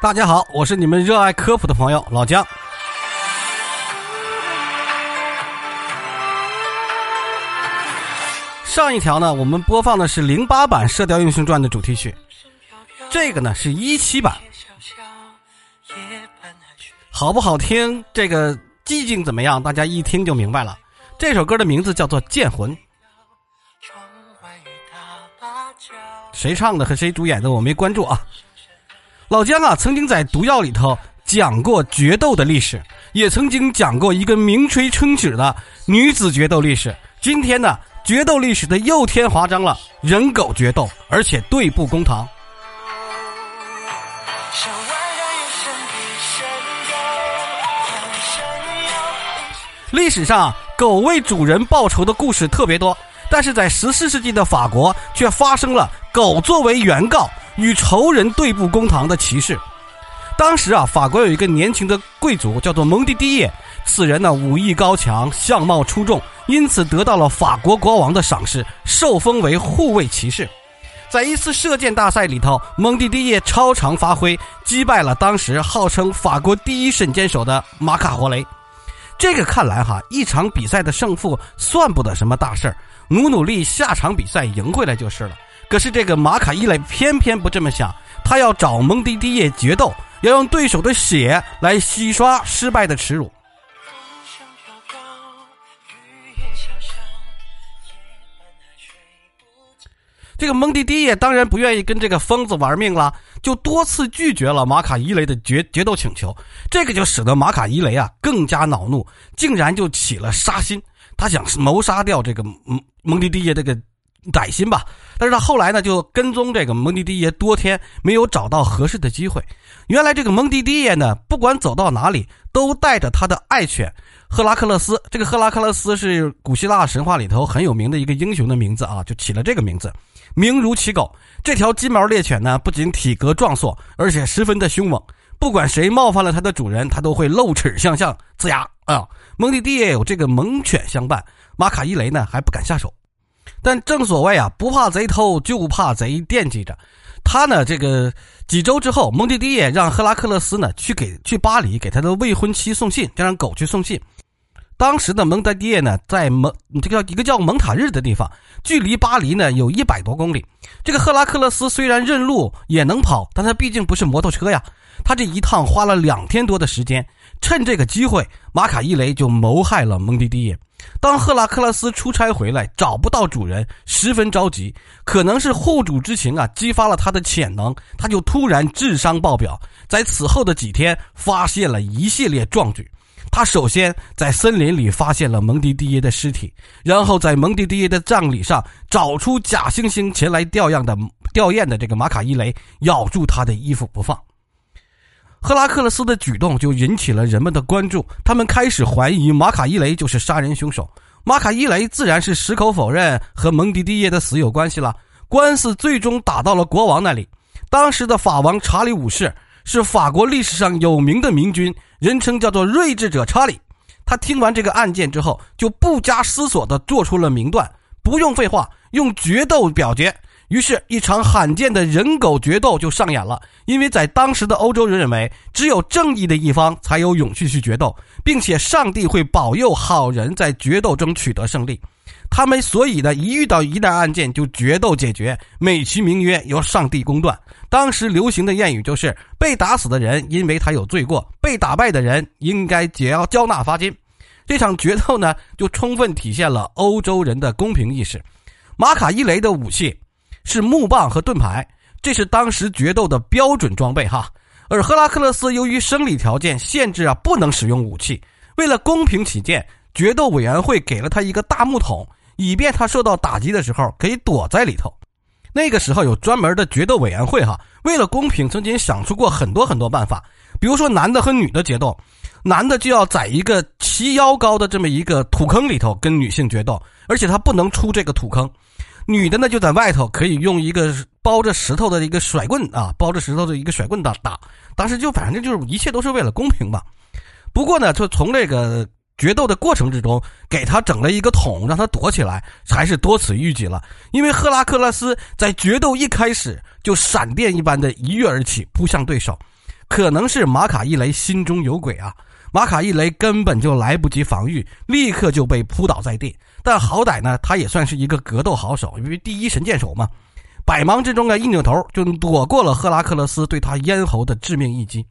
大家好，我是你们热爱科普的朋友老姜。上一条呢，我们播放的是零八版《射雕英雄传》的主题曲，这个呢是一七版，好不好听？这个寂静怎么样？大家一听就明白了。这首歌的名字叫做《剑魂》，谁唱的和谁主演的我没关注啊。老姜啊，曾经在《毒药》里头讲过决斗的历史，也曾经讲过一个名垂青史的女子决斗历史。今天呢？决斗历史的又添华章了，人狗决斗，而且对簿公堂。历史上狗为主人报仇的故事特别多，但是在十四世纪的法国却发生了狗作为原告与仇人对簿公堂的骑士。当时啊，法国有一个年轻的贵族叫做蒙迪迪耶，此人呢武艺高强，相貌出众。因此得到了法国国王的赏识，受封为护卫骑士。在一次射箭大赛里头，蒙蒂迪耶超常发挥，击败了当时号称法国第一神箭手的马卡活雷。这个看来哈，一场比赛的胜负算不得什么大事儿，努努力下场比赛赢回来就是了。可是这个马卡伊雷偏偏不这么想，他要找蒙蒂迪耶决斗，要用对手的血来洗刷失败的耻辱。这个蒙迪迪耶当然不愿意跟这个疯子玩命了，就多次拒绝了马卡伊雷的决决斗请求。这个就使得马卡伊雷啊更加恼怒，竟然就起了杀心，他想谋杀掉这个蒙蒙迪迪耶这个歹心吧。但是他后来呢就跟踪这个蒙迪迪耶多天，没有找到合适的机会。原来这个蒙迪迪耶呢，不管走到哪里，都带着他的爱犬。赫拉克勒斯，这个赫拉克勒斯是古希腊神话里头很有名的一个英雄的名字啊，就起了这个名字，名如其狗。这条金毛猎犬呢，不仅体格壮硕，而且十分的凶猛。不管谁冒犯了它的主人，它都会露齿相向，呲牙啊！蒙蒂蒂也有这个猛犬相伴，马卡伊雷呢还不敢下手。但正所谓啊，不怕贼偷，就怕贼惦记着。他呢，这个几周之后，蒙蒂迪也让赫拉克勒斯呢去给去巴黎给他的未婚妻送信，就让狗去送信。当时的蒙德迪耶呢，在蒙这个叫一个叫蒙塔日的地方，距离巴黎呢有一百多公里。这个赫拉克勒斯虽然认路也能跑，但他毕竟不是摩托车呀。他这一趟花了两天多的时间。趁这个机会，马卡伊雷就谋害了蒙迪迪耶。当赫拉克勒斯出差回来，找不到主人，十分着急。可能是护主之情啊，激发了他的潜能，他就突然智商爆表。在此后的几天，发现了一系列壮举。他首先在森林里发现了蒙迪迪耶的尸体，然后在蒙迪迪耶的葬礼上找出假惺惺前来吊唁的吊唁的这个马卡伊雷，咬住他的衣服不放。赫拉克勒斯的举动就引起了人们的关注，他们开始怀疑马卡伊雷就是杀人凶手。马卡伊雷自然是矢口否认和蒙迪蒂耶的死有关系了。官司最终打到了国王那里。当时的法王查理五世是法国历史上有名的明君，人称叫做睿智者查理。他听完这个案件之后，就不加思索地做出了明断，不用废话，用决斗表决。于是，一场罕见的人狗决斗就上演了。因为在当时的欧洲人认为，只有正义的一方才有勇气去决斗，并且上帝会保佑好人在决斗中取得胜利。他们所以呢，一遇到疑难案件就决斗解决，美其名曰由上帝公断。当时流行的谚语就是：被打死的人因为他有罪过，被打败的人应该交交纳罚金。这场决斗呢，就充分体现了欧洲人的公平意识。马卡伊雷的武器。是木棒和盾牌，这是当时决斗的标准装备哈。而赫拉克勒斯由于生理条件限制啊，不能使用武器。为了公平起见，决斗委员会给了他一个大木桶，以便他受到打击的时候可以躲在里头。那个时候有专门的决斗委员会哈，为了公平，曾经想出过很多很多办法。比如说男的和女的决斗，男的就要在一个齐腰高的这么一个土坑里头跟女性决斗，而且他不能出这个土坑。女的呢，就在外头可以用一个包着石头的一个甩棍啊，包着石头的一个甩棍打打。当时就反正就是一切都是为了公平吧。不过呢，就从这个决斗的过程之中，给他整了一个桶，让他躲起来，还是多此一举了。因为赫拉克勒斯在决斗一开始就闪电一般的一跃而起，扑向对手。可能是马卡伊雷心中有鬼啊！马卡伊雷根本就来不及防御，立刻就被扑倒在地。但好歹呢，他也算是一个格斗好手，因为第一神箭手嘛。百忙之中啊，一扭头就躲过了赫拉克勒斯对他咽喉的致命一击。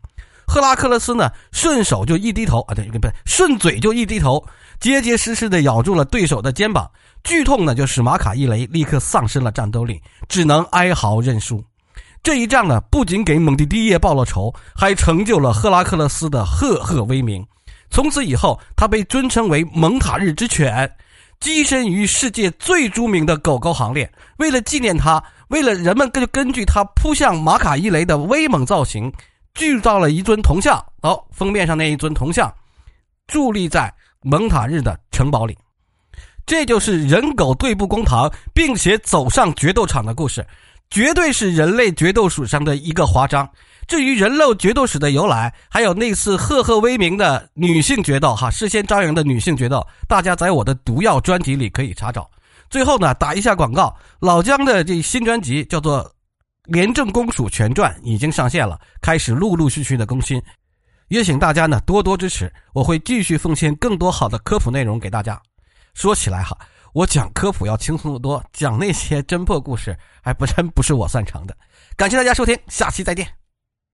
赫拉克勒斯呢，顺手就一低头啊，对，不对，顺嘴就一低头，结结实实的咬住了对手的肩膀。剧痛呢，就使马卡伊雷立刻丧失了战斗力，只能哀嚎认输。这一仗呢，不仅给蒙蒂迪耶报了仇，还成就了赫拉克勒斯的赫赫威名。从此以后，他被尊称为蒙塔日之犬，跻身于世界最著名的狗狗行列。为了纪念他，为了人们根根据他扑向马卡伊雷的威猛造型，铸造了一尊铜像。哦，封面上那一尊铜像，伫立在蒙塔日的城堡里。这就是人狗对簿公堂，并且走上决斗场的故事。绝对是人类决斗史上的一个华章。至于人肉决斗史的由来，还有那次赫赫威名的女性决斗，哈，事先张扬的女性决斗，大家在我的毒药专辑里可以查找。最后呢，打一下广告，老姜的这新专辑叫做《廉政公署全传》，已经上线了，开始陆陆续续的更新，也请大家呢多多支持，我会继续奉献更多好的科普内容给大家。说起来哈。我讲科普要轻松的多，讲那些侦破故事还不真不是我擅长的。感谢大家收听，下期再见。